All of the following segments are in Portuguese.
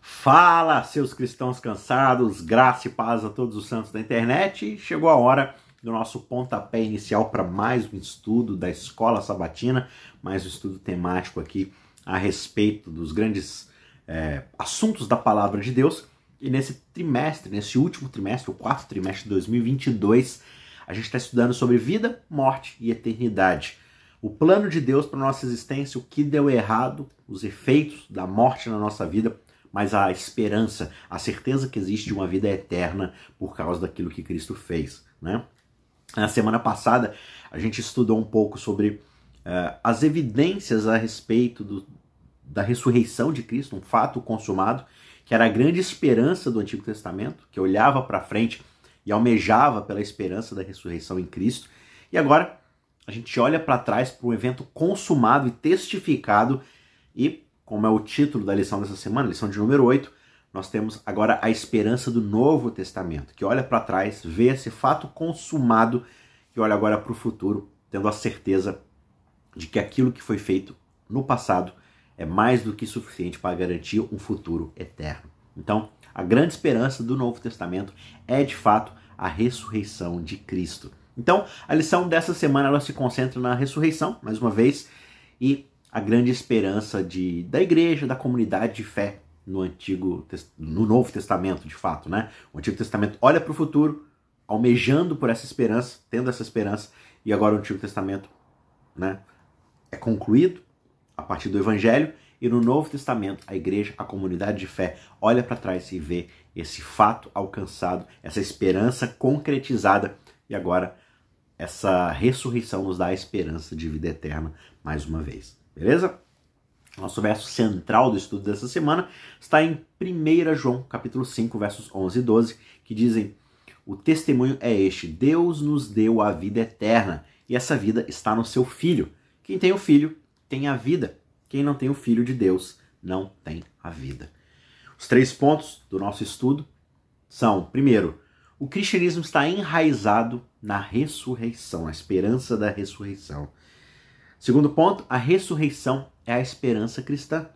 Fala, seus cristãos cansados, graça e paz a todos os santos da internet. Chegou a hora do nosso pontapé inicial para mais um estudo da Escola Sabatina, mais um estudo temático aqui a respeito dos grandes é, assuntos da Palavra de Deus. E nesse trimestre, nesse último trimestre, o quarto trimestre de 2022, a gente está estudando sobre vida, morte e eternidade. O plano de Deus para nossa existência, o que deu errado, os efeitos da morte na nossa vida mas a esperança, a certeza que existe uma vida eterna por causa daquilo que Cristo fez. Né? Na semana passada, a gente estudou um pouco sobre uh, as evidências a respeito do, da ressurreição de Cristo, um fato consumado, que era a grande esperança do Antigo Testamento, que olhava para frente e almejava pela esperança da ressurreição em Cristo. E agora a gente olha para trás para um evento consumado e testificado e como é o título da lição dessa semana, lição de número 8, nós temos agora a esperança do Novo Testamento, que olha para trás, vê esse fato consumado e olha agora para o futuro, tendo a certeza de que aquilo que foi feito no passado é mais do que suficiente para garantir um futuro eterno. Então, a grande esperança do Novo Testamento é de fato a ressurreição de Cristo. Então, a lição dessa semana ela se concentra na ressurreição, mais uma vez, e a grande esperança de, da igreja, da comunidade de fé no Antigo, no Novo Testamento, de fato, né? O Antigo Testamento olha para o futuro, almejando por essa esperança, tendo essa esperança, e agora o Antigo Testamento, né, é concluído a partir do Evangelho, e no Novo Testamento a igreja, a comunidade de fé olha para trás e vê esse fato alcançado, essa esperança concretizada, e agora essa ressurreição nos dá a esperança de vida eterna mais uma vez. Beleza? Nosso verso central do estudo dessa semana está em 1 João, capítulo 5, versos 11 e 12, que dizem: O testemunho é este: Deus nos deu a vida eterna, e essa vida está no seu filho. Quem tem o filho tem a vida. Quem não tem o filho de Deus não tem a vida. Os três pontos do nosso estudo são: primeiro, o cristianismo está enraizado na ressurreição, na esperança da ressurreição. Segundo ponto, a ressurreição é a esperança cristã.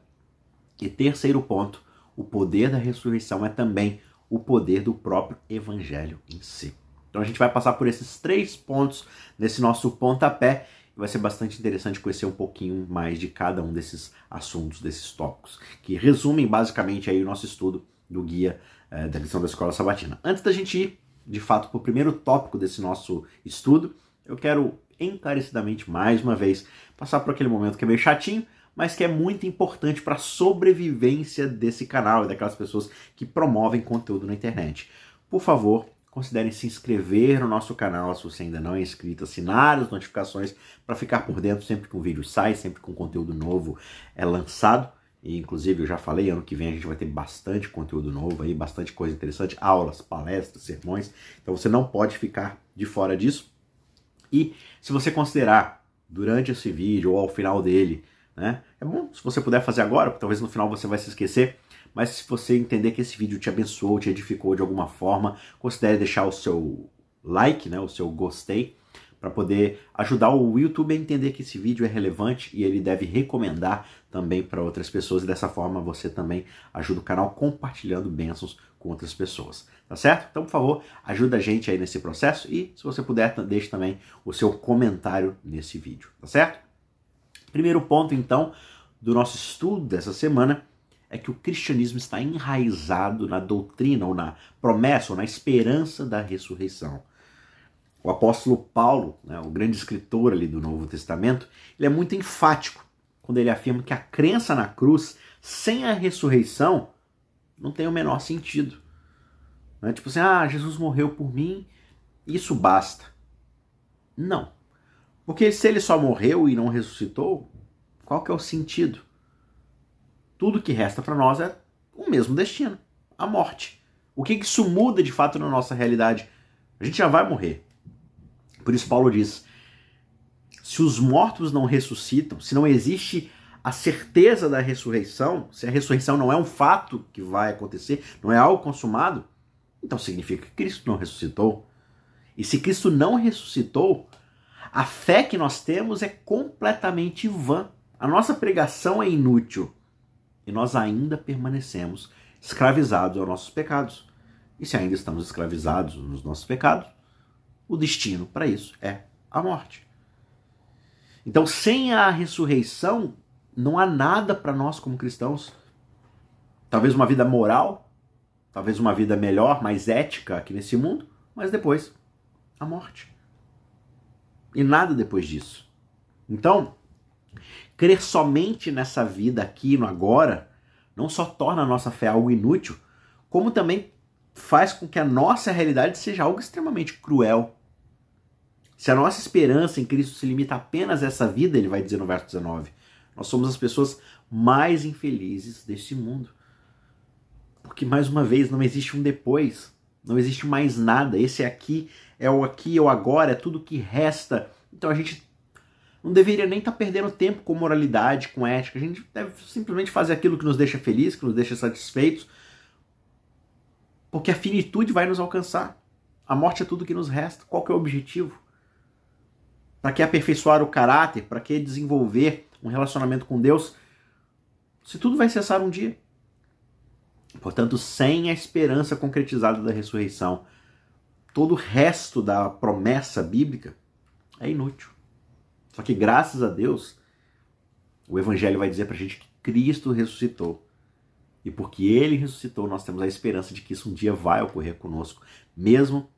E terceiro ponto, o poder da ressurreição é também o poder do próprio evangelho em si. Então a gente vai passar por esses três pontos nesse nosso pontapé e vai ser bastante interessante conhecer um pouquinho mais de cada um desses assuntos, desses tópicos, que resumem basicamente aí o nosso estudo do guia eh, da lição da Escola Sabatina. Antes da gente ir, de fato, para o primeiro tópico desse nosso estudo, eu quero encarecidamente, mais uma vez, passar por aquele momento que é meio chatinho, mas que é muito importante para a sobrevivência desse canal e daquelas pessoas que promovem conteúdo na internet. Por favor, considerem se inscrever no nosso canal se você ainda não é inscrito, assinar as notificações para ficar por dentro sempre que um vídeo sai, sempre que um conteúdo novo é lançado. E inclusive eu já falei, ano que vem a gente vai ter bastante conteúdo novo aí, bastante coisa interessante, aulas, palestras, sermões. Então você não pode ficar de fora disso. E se você considerar durante esse vídeo ou ao final dele, né? É bom se você puder fazer agora, porque talvez no final você vai se esquecer. Mas se você entender que esse vídeo te abençoou, te edificou de alguma forma, considere deixar o seu like, né, o seu gostei, para poder ajudar o YouTube a entender que esse vídeo é relevante e ele deve recomendar também para outras pessoas e dessa forma você também ajuda o canal compartilhando bênçãos com outras pessoas, tá certo? Então, por favor, ajuda a gente aí nesse processo e, se você puder, deixe também o seu comentário nesse vídeo, tá certo? Primeiro ponto, então, do nosso estudo dessa semana é que o cristianismo está enraizado na doutrina ou na promessa ou na esperança da ressurreição. O apóstolo Paulo, né, o grande escritor ali do Novo Testamento, ele é muito enfático quando ele afirma que a crença na cruz sem a ressurreição não tem o menor sentido. Não é tipo assim, ah, Jesus morreu por mim, isso basta. Não. Porque se ele só morreu e não ressuscitou, qual que é o sentido? Tudo que resta para nós é o mesmo destino, a morte. O que, que isso muda de fato na nossa realidade? A gente já vai morrer. Por isso Paulo diz: se os mortos não ressuscitam, se não existe a certeza da ressurreição, se a ressurreição não é um fato que vai acontecer, não é algo consumado, então significa que Cristo não ressuscitou. E se Cristo não ressuscitou, a fé que nós temos é completamente vã. A nossa pregação é inútil. E nós ainda permanecemos escravizados aos nossos pecados. E se ainda estamos escravizados nos nossos pecados, o destino para isso é a morte. Então, sem a ressurreição, não há nada para nós como cristãos. Talvez uma vida moral, talvez uma vida melhor, mais ética aqui nesse mundo, mas depois a morte. E nada depois disso. Então, crer somente nessa vida aqui no agora não só torna a nossa fé algo inútil, como também faz com que a nossa realidade seja algo extremamente cruel. Se a nossa esperança em Cristo se limita apenas a essa vida, ele vai dizer no verso 19, nós somos as pessoas mais infelizes deste mundo. Porque, mais uma vez, não existe um depois, não existe mais nada. Esse aqui é o aqui, é o agora, é tudo que resta. Então a gente não deveria nem estar tá perdendo tempo com moralidade, com ética. A gente deve simplesmente fazer aquilo que nos deixa feliz, que nos deixa satisfeitos, porque a finitude vai nos alcançar. A morte é tudo que nos resta. Qual que é o objetivo? Para que aperfeiçoar o caráter? Para que desenvolver um relacionamento com Deus? Se tudo vai cessar um dia. Portanto, sem a esperança concretizada da ressurreição, todo o resto da promessa bíblica é inútil. Só que graças a Deus, o Evangelho vai dizer para a gente que Cristo ressuscitou. E porque ele ressuscitou, nós temos a esperança de que isso um dia vai ocorrer conosco, mesmo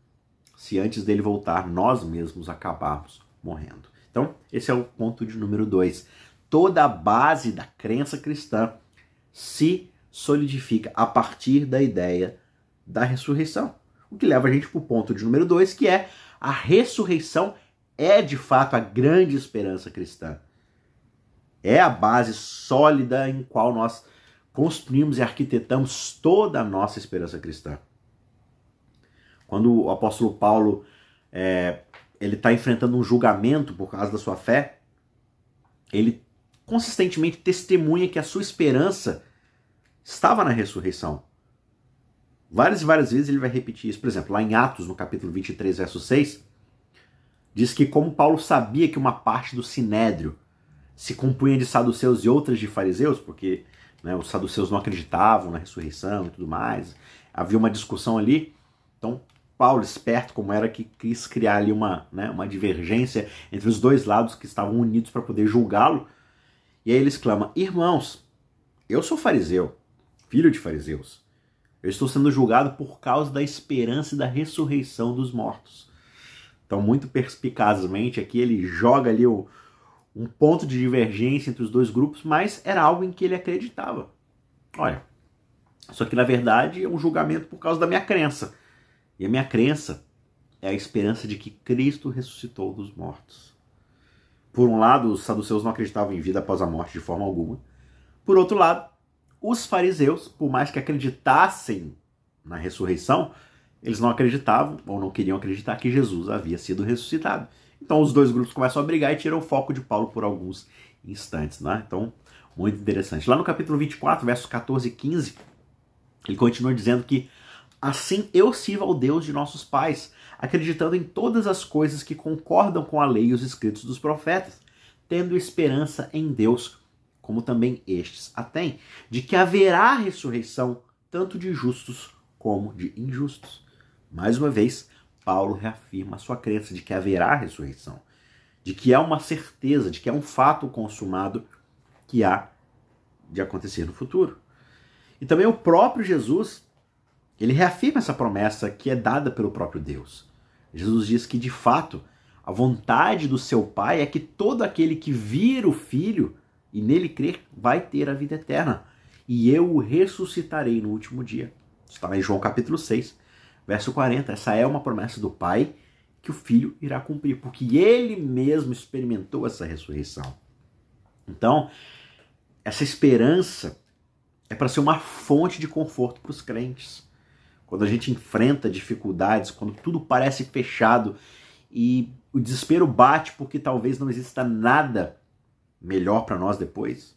se antes dele voltar, nós mesmos acabarmos morrendo. Então, esse é o ponto de número dois. Toda a base da crença cristã se solidifica a partir da ideia da ressurreição. O que leva a gente para o ponto de número dois, que é a ressurreição é de fato a grande esperança cristã. É a base sólida em qual nós construímos e arquitetamos toda a nossa esperança cristã. Quando o apóstolo Paulo é, ele está enfrentando um julgamento por causa da sua fé, ele consistentemente testemunha que a sua esperança estava na ressurreição. Várias e várias vezes ele vai repetir isso. Por exemplo, lá em Atos, no capítulo 23, verso 6, diz que como Paulo sabia que uma parte do sinédrio se compunha de saduceus e outras de fariseus, porque né, os saduceus não acreditavam na ressurreição e tudo mais, havia uma discussão ali, então Paulo, esperto como era, que quis criar ali uma, né, uma divergência entre os dois lados que estavam unidos para poder julgá-lo, e aí ele exclama, irmãos, eu sou fariseu, filho de fariseus, eu estou sendo julgado por causa da esperança e da ressurreição dos mortos. Então, muito perspicazmente aqui, ele joga ali o, um ponto de divergência entre os dois grupos, mas era algo em que ele acreditava. Olha, só que na verdade é um julgamento por causa da minha crença. E a minha crença é a esperança de que Cristo ressuscitou dos mortos. Por um lado, os saduceus não acreditavam em vida após a morte de forma alguma. Por outro lado, os fariseus, por mais que acreditassem na ressurreição, eles não acreditavam ou não queriam acreditar que Jesus havia sido ressuscitado. Então os dois grupos começam a brigar e tiram o foco de Paulo por alguns instantes. Né? Então, muito interessante. Lá no capítulo 24, versos 14 e 15, ele continua dizendo que assim eu sirvo ao Deus de nossos pais, acreditando em todas as coisas que concordam com a lei e os escritos dos profetas, tendo esperança em Deus, como também estes a têm, de que haverá ressurreição tanto de justos como de injustos. Mais uma vez, Paulo reafirma a sua crença de que haverá ressurreição, de que é uma certeza, de que é um fato consumado que há de acontecer no futuro. E também o próprio Jesus, ele reafirma essa promessa que é dada pelo próprio Deus. Jesus diz que de fato a vontade do seu Pai é que todo aquele que vir o Filho e nele crer vai ter a vida eterna, e eu o ressuscitarei no último dia. Está em João capítulo 6, verso 40. Essa é uma promessa do Pai que o Filho irá cumprir, porque ele mesmo experimentou essa ressurreição. Então, essa esperança é para ser uma fonte de conforto para os crentes. Quando a gente enfrenta dificuldades, quando tudo parece fechado e o desespero bate porque talvez não exista nada melhor para nós depois,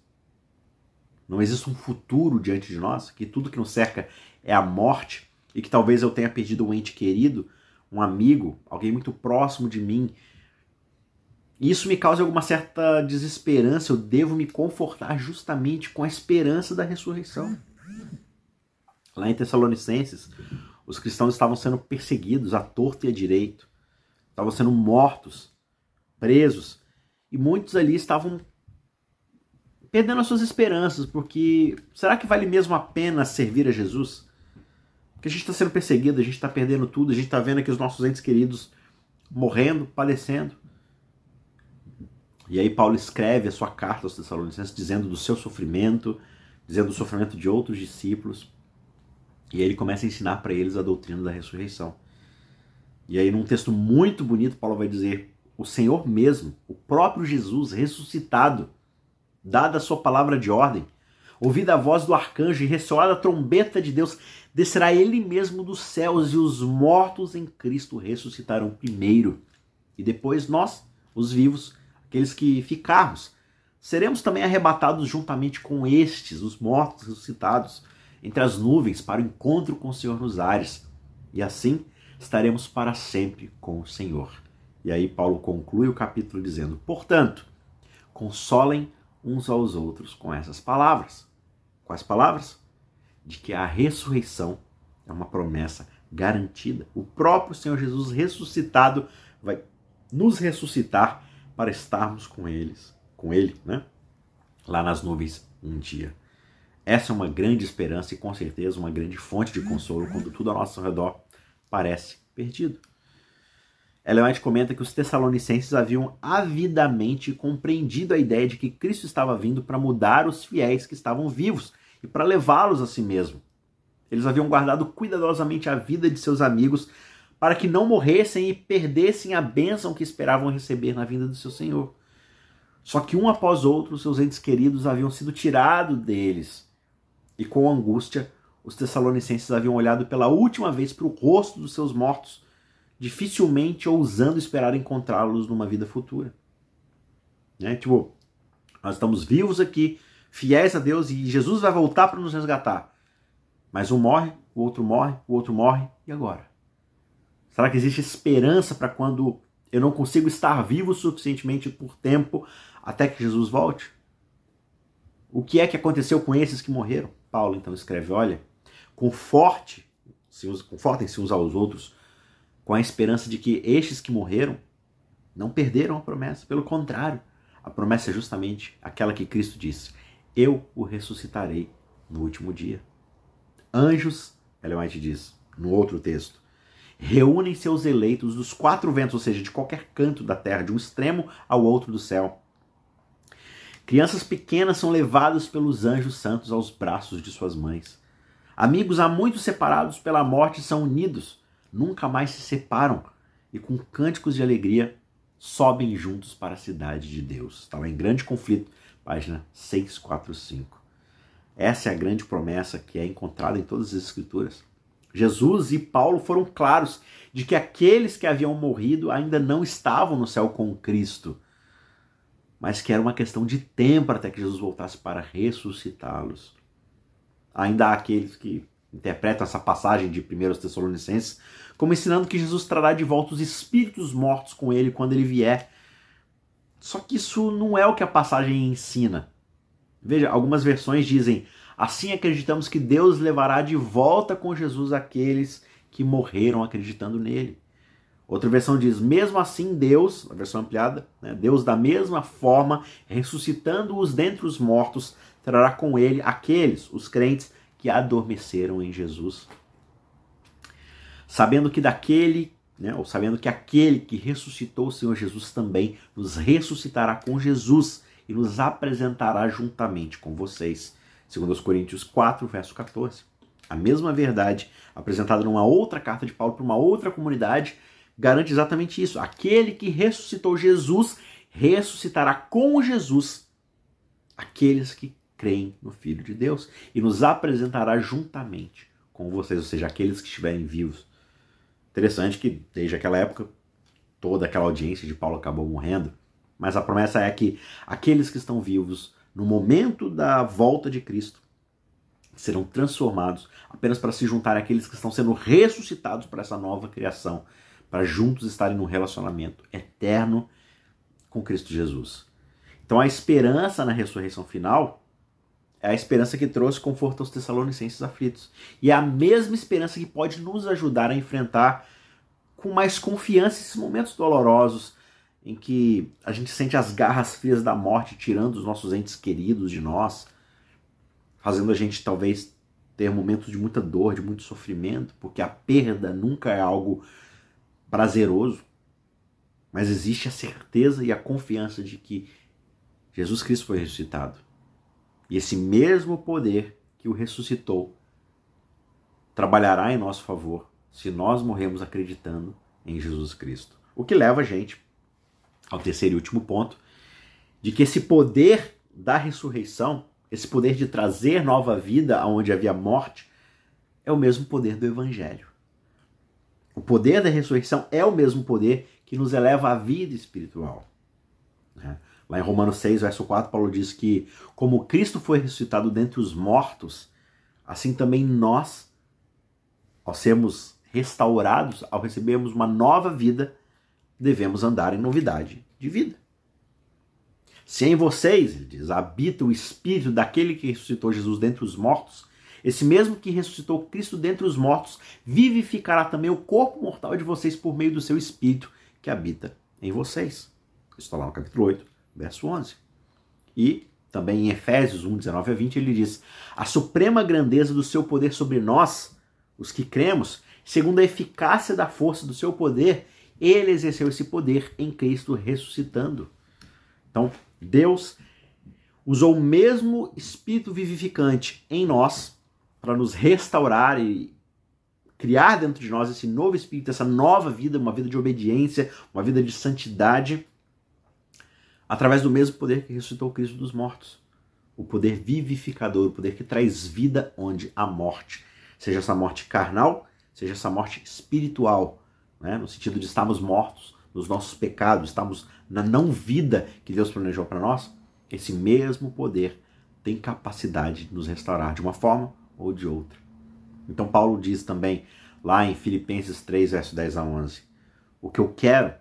não existe um futuro diante de nós, que tudo que nos cerca é a morte e que talvez eu tenha perdido um ente querido, um amigo, alguém muito próximo de mim. E isso me causa alguma certa desesperança. Eu devo me confortar justamente com a esperança da ressurreição. Lá em Tessalonicenses, os cristãos estavam sendo perseguidos à torta e à direito, estavam sendo mortos, presos, e muitos ali estavam perdendo as suas esperanças, porque será que vale mesmo a pena servir a Jesus? Porque a gente está sendo perseguido, a gente está perdendo tudo, a gente está vendo aqui os nossos entes queridos morrendo, padecendo. E aí Paulo escreve a sua carta aos Tessalonicenses dizendo do seu sofrimento, dizendo do sofrimento de outros discípulos. E aí ele começa a ensinar para eles a doutrina da ressurreição. E aí num texto muito bonito Paulo vai dizer: o Senhor mesmo, o próprio Jesus ressuscitado, dada a sua palavra de ordem, ouvida a voz do arcanjo e ressoada a trombeta de Deus, descerá ele mesmo dos céus e os mortos em Cristo ressuscitarão primeiro. E depois nós, os vivos, aqueles que ficarmos, seremos também arrebatados juntamente com estes, os mortos ressuscitados, entre as nuvens para o encontro com o Senhor nos ares. E assim estaremos para sempre com o Senhor. E aí Paulo conclui o capítulo dizendo: Portanto, consolem uns aos outros com essas palavras. Quais palavras? De que a ressurreição é uma promessa garantida. O próprio Senhor Jesus ressuscitado vai nos ressuscitar para estarmos com eles, com ele, né? Lá nas nuvens um dia. Essa é uma grande esperança e com certeza uma grande fonte de consolo quando tudo ao nosso redor parece perdido. Ellen comenta que os tessalonicenses haviam avidamente compreendido a ideia de que Cristo estava vindo para mudar os fiéis que estavam vivos e para levá-los a si mesmo. Eles haviam guardado cuidadosamente a vida de seus amigos para que não morressem e perdessem a bênção que esperavam receber na vinda do seu Senhor. Só que um após outro, seus entes queridos haviam sido tirados deles. E com angústia, os tessalonicenses haviam olhado pela última vez para o rosto dos seus mortos dificilmente ousando esperar encontrá-los numa vida futura. Né? Tipo, nós estamos vivos aqui, fiéis a Deus, e Jesus vai voltar para nos resgatar. Mas um morre, o outro morre, o outro morre, e agora? Será que existe esperança para quando eu não consigo estar vivo suficientemente por tempo até que Jesus volte? O que é que aconteceu com esses que morreram? Paulo então escreve: olha, conforte, confortem-se uns aos outros com a esperança de que estes que morreram não perderam a promessa. Pelo contrário, a promessa é justamente aquela que Cristo disse: Eu o ressuscitarei no último dia. Anjos, Ellen diz, no outro texto, reúnem seus eleitos dos quatro ventos, ou seja, de qualquer canto da terra, de um extremo ao outro do céu. Crianças pequenas são levadas pelos anjos santos aos braços de suas mães. Amigos há muito separados pela morte são unidos nunca mais se separam e com cânticos de alegria sobem juntos para a cidade de Deus. Está lá em Grande Conflito, página 645. Essa é a grande promessa que é encontrada em todas as Escrituras. Jesus e Paulo foram claros de que aqueles que haviam morrido ainda não estavam no céu com Cristo, mas que era uma questão de tempo até que Jesus voltasse para ressuscitá-los. Ainda há aqueles que interpretam essa passagem de 1 Tessalonicenses como ensinando que Jesus trará de volta os espíritos mortos com ele quando ele vier. Só que isso não é o que a passagem ensina. Veja, algumas versões dizem: assim acreditamos que Deus levará de volta com Jesus aqueles que morreram acreditando nele. Outra versão diz: mesmo assim, Deus, a versão ampliada, né, Deus da mesma forma, ressuscitando-os dentre os mortos, trará com ele aqueles, os crentes, que adormeceram em Jesus. Sabendo que daquele, né, ou sabendo que aquele que ressuscitou o Senhor Jesus também nos ressuscitará com Jesus e nos apresentará juntamente com vocês. Segundo os Coríntios 4, verso 14. A mesma verdade apresentada numa outra carta de Paulo para uma outra comunidade garante exatamente isso. Aquele que ressuscitou Jesus ressuscitará com Jesus aqueles que creem no Filho de Deus e nos apresentará juntamente com vocês, ou seja, aqueles que estiverem vivos. Interessante que desde aquela época toda aquela audiência de Paulo acabou morrendo, mas a promessa é que aqueles que estão vivos no momento da volta de Cristo serão transformados apenas para se juntar àqueles que estão sendo ressuscitados para essa nova criação, para juntos estarem num relacionamento eterno com Cristo Jesus. Então a esperança na ressurreição final é a esperança que trouxe conforto aos Tessalonicenses aflitos. E é a mesma esperança que pode nos ajudar a enfrentar com mais confiança esses momentos dolorosos em que a gente sente as garras frias da morte tirando os nossos entes queridos de nós, fazendo a gente talvez ter momentos de muita dor, de muito sofrimento, porque a perda nunca é algo prazeroso, mas existe a certeza e a confiança de que Jesus Cristo foi ressuscitado. E esse mesmo poder que o ressuscitou trabalhará em nosso favor se nós morremos acreditando em Jesus Cristo. O que leva a gente ao terceiro e último ponto, de que esse poder da ressurreição esse poder de trazer nova vida aonde havia morte, é o mesmo poder do Evangelho. O poder da ressurreição é o mesmo poder que nos eleva à vida espiritual. Né? Lá em Romanos 6, verso 4, Paulo diz que, como Cristo foi ressuscitado dentre os mortos, assim também nós, ao sermos restaurados, ao recebermos uma nova vida, devemos andar em novidade de vida. Se em vocês, ele diz, habita o espírito daquele que ressuscitou Jesus dentre os mortos, esse mesmo que ressuscitou Cristo dentre os mortos vivificará também o corpo mortal de vocês por meio do seu espírito que habita em vocês. Isso está lá no capítulo 8, verso 11. E também em Efésios 1, 19 a 20, ele diz: A suprema grandeza do seu poder sobre nós, os que cremos, segundo a eficácia da força do seu poder, ele exerceu esse poder em Cristo ressuscitando. Então, Deus usou o mesmo espírito vivificante em nós para nos restaurar e criar dentro de nós esse novo espírito, essa nova vida, uma vida de obediência, uma vida de santidade, através do mesmo poder que ressuscitou Cristo dos mortos. O poder vivificador, o poder que traz vida onde há morte. Seja essa morte carnal, seja essa morte espiritual, né? no sentido de estarmos mortos nos nossos pecados, estamos na não vida que Deus planejou para nós, esse mesmo poder tem capacidade de nos restaurar de uma forma ou de outra. Então Paulo diz também lá em Filipenses 3, verso 10 a 11, o que eu quero,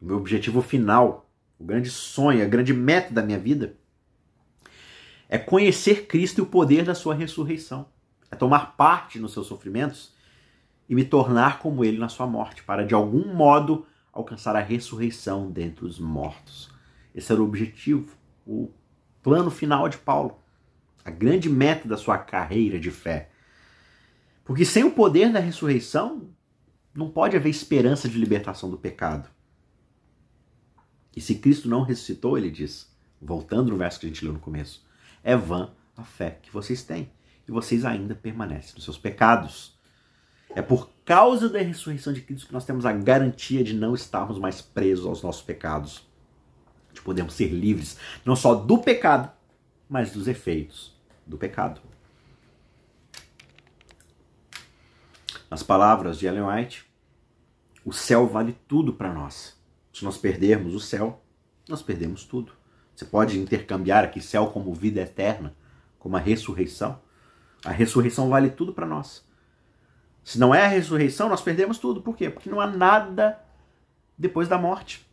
o meu objetivo final, o grande sonho, a grande meta da minha vida é conhecer Cristo e o poder da sua ressurreição. É tomar parte nos seus sofrimentos e me tornar como ele na sua morte, para de algum modo alcançar a ressurreição dentre os mortos. Esse era o objetivo, o plano final de Paulo, a grande meta da sua carreira de fé. Porque sem o poder da ressurreição, não pode haver esperança de libertação do pecado. E se Cristo não ressuscitou, ele diz, voltando no verso que a gente leu no começo, é vã a fé que vocês têm, e vocês ainda permanecem nos seus pecados. É por causa da ressurreição de Cristo que nós temos a garantia de não estarmos mais presos aos nossos pecados. De podermos ser livres não só do pecado, mas dos efeitos do pecado. Nas palavras de Ellen White, o céu vale tudo para nós. Se nós perdermos o céu, nós perdemos tudo. Você pode intercambiar aqui céu como vida eterna, como a ressurreição. A ressurreição vale tudo para nós. Se não é a ressurreição, nós perdemos tudo. Por quê? Porque não há nada depois da morte.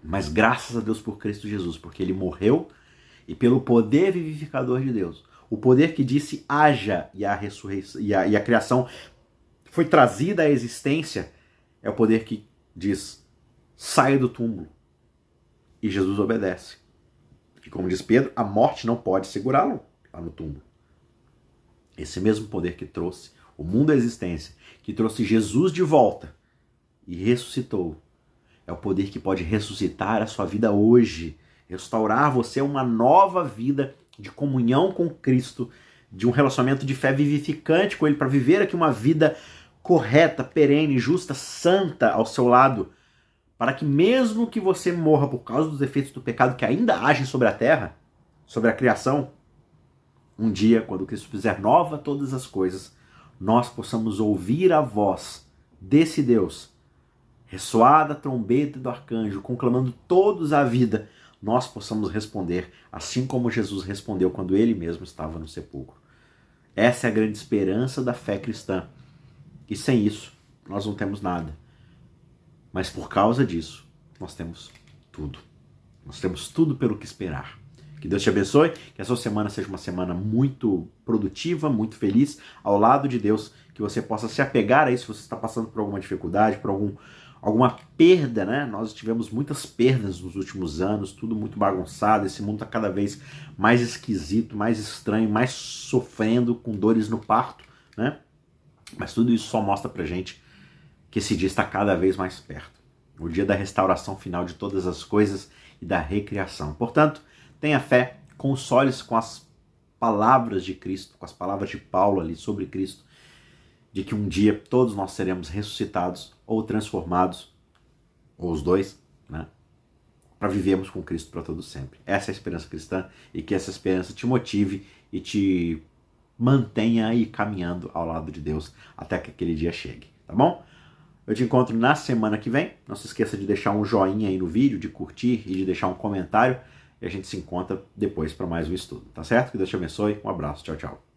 Mas graças a Deus por Cristo Jesus, porque ele morreu e pelo poder vivificador de Deus, o poder que disse haja e a ressurreição e a, e a criação foi trazida à existência, é o poder que diz saia do túmulo. E Jesus obedece. E como diz Pedro, a morte não pode segurá-lo lá no túmulo. Esse mesmo poder que trouxe o mundo da existência, que trouxe Jesus de volta e ressuscitou, é o poder que pode ressuscitar a sua vida hoje, restaurar você uma nova vida de comunhão com Cristo, de um relacionamento de fé vivificante com Ele, para viver aqui uma vida correta, perene, justa, santa ao seu lado, para que mesmo que você morra por causa dos efeitos do pecado que ainda agem sobre a terra, sobre a criação, um dia, quando Cristo fizer nova todas as coisas, nós possamos ouvir a voz desse Deus, ressoada a trombeta do arcanjo, conclamando todos à vida, nós possamos responder assim como Jesus respondeu quando ele mesmo estava no sepulcro. Essa é a grande esperança da fé cristã. E sem isso, nós não temos nada. Mas por causa disso, nós temos tudo. Nós temos tudo pelo que esperar. Que Deus te abençoe, que a sua semana seja uma semana muito produtiva, muito feliz, ao lado de Deus, que você possa se apegar a isso se você está passando por alguma dificuldade, por algum, alguma perda, né? Nós tivemos muitas perdas nos últimos anos, tudo muito bagunçado, esse mundo está cada vez mais esquisito, mais estranho, mais sofrendo, com dores no parto, né? Mas tudo isso só mostra pra gente que esse dia está cada vez mais perto. O dia da restauração final de todas as coisas e da recriação. Portanto, Tenha fé, console-se com as palavras de Cristo, com as palavras de Paulo ali sobre Cristo, de que um dia todos nós seremos ressuscitados ou transformados, ou os dois, né? Para vivermos com Cristo para todo sempre. Essa é a esperança cristã e que essa esperança te motive e te mantenha aí caminhando ao lado de Deus até que aquele dia chegue, tá bom? Eu te encontro na semana que vem. Não se esqueça de deixar um joinha aí no vídeo, de curtir e de deixar um comentário e a gente se encontra depois para mais um estudo, tá certo? Que Deus te abençoe. Um abraço. Tchau, tchau.